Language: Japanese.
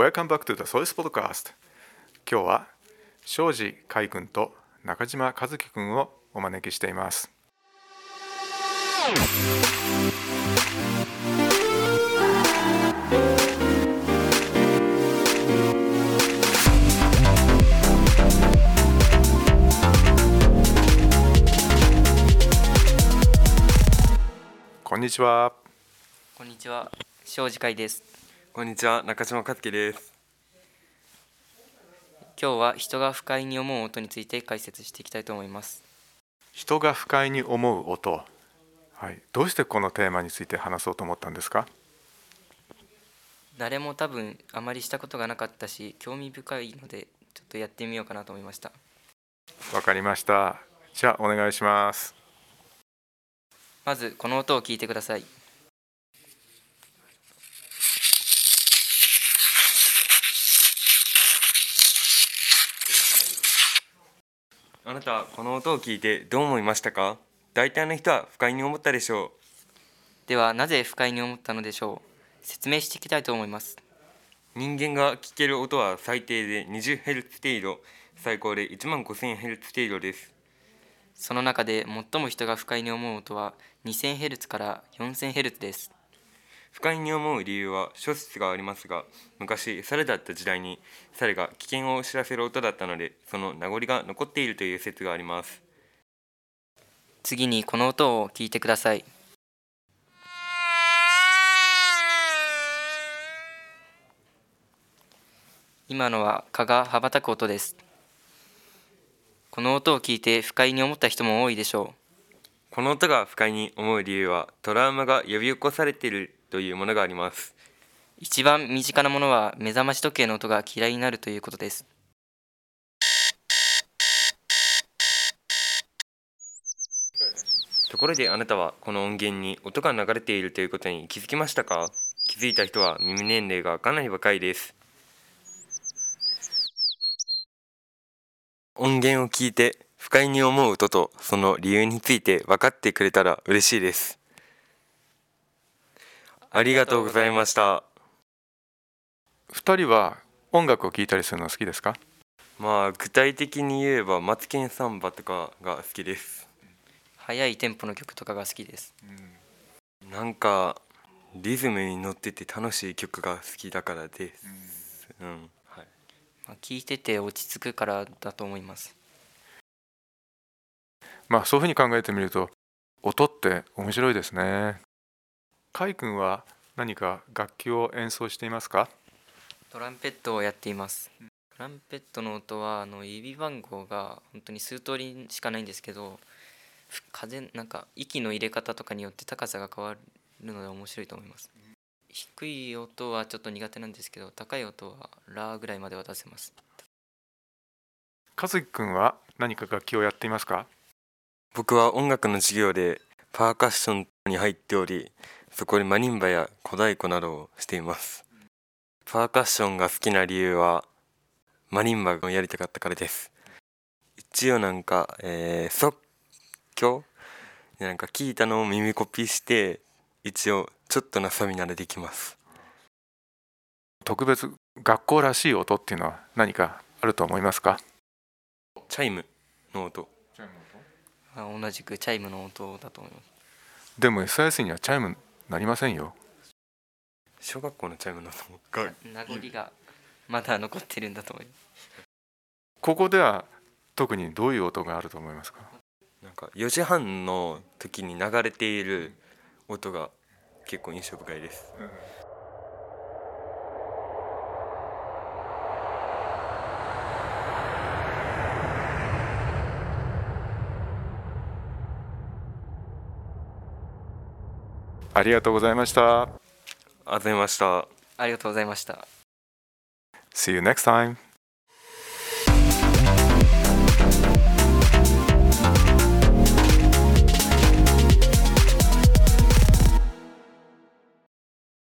Welcome back to the Source Podcast. 今日は庄司海君と中島和樹君をお招きしています。こんにちは。こんにちは、庄司海です。こんにちは、中島克樹です。今日は人が不快に思う音について解説していきたいと思います。人が不快に思う音、はい、どうしてこのテーマについて話そうと思ったんですか？誰も多分あまりしたことがなかったし、興味深いのでちょっとやってみようかなと思いました。わかりましたじゃあお願いしますまずこの音を聞いてください。あなた、この音を聞いてどう思いましたか？大体の人は不快に思ったでしょではなぜ不快に思ったのでしょう？説明していきたいと思います。う。人間が聞ける音は最低で 20Hz 程度、最高で 15000Hz 程度です。その中で最も人が不快に思う音は 2000Hz から 4000Hz です。不快に思う理由は諸説がありますが、昔、猿だった時代に猿が危険を知らせる音だったので、その名残が残っているという説があります。次にこの音を聞いてください。今のは蚊が羽ばたく音です。この音を聞いて不快に思った人も多いでしょこの音が不快に思う理由は、トラウマが呼び起こされているというものがあります。う。一番身近なものは目覚まし時計の音が嫌いになるということです。ところであなたはこの音源に音が流れているということに気づきましたか？気づいた人は耳年齢がかなり若いです音源を聞いて不快に思う音とその理由について分かってくれたら嬉しいですありがとうございました。二人は音楽を聴いたりするの好きですか？まあ具体的に言えばマツケンサンバとかが好きです。速いテンポの曲とかが好きです。なんかリズムに乗ってて楽しい曲が好きだからです。うん、はい。まあ、聞いてて落ち着くからだと思います。まあそういうふうに考えてみると音って面白いですね海君は何か楽器を演奏していますか？トランペットをやっています。トランペットの音はあの指番号が本当に数通りしかないんですけど、ふ風なんか息の入れ方とかによって高さが変わるので面白いと思います。低い音はちょっと苦手なんですけど、高い音はラーぐらいまでは出せます。和樹君は何か楽器をやっていますか？僕は音楽の授業でパーカッションに入っておりそこでマリンバや小太鼓などをしています。パーカッションが好きな理由はマリンバをやりたかったからです。一応なんか、えー即興でなんか聞いたのを耳コピーして一応ちょっとなさみならできます。特別学校らしい音っていうのは何かあると思いますか？チャイムの音。まあ同じくチャイムの音だと思います。でも SIS にはチャイムなりませんよ小学校のチャイムの音が名残がまだ残ってるんだと思います。ここでは特にどういう音があると思いますか？なんか4時半の時に流れている音が結構印象深いです。ありがとうございましたありがとうございました。ありがとうございました。See you next time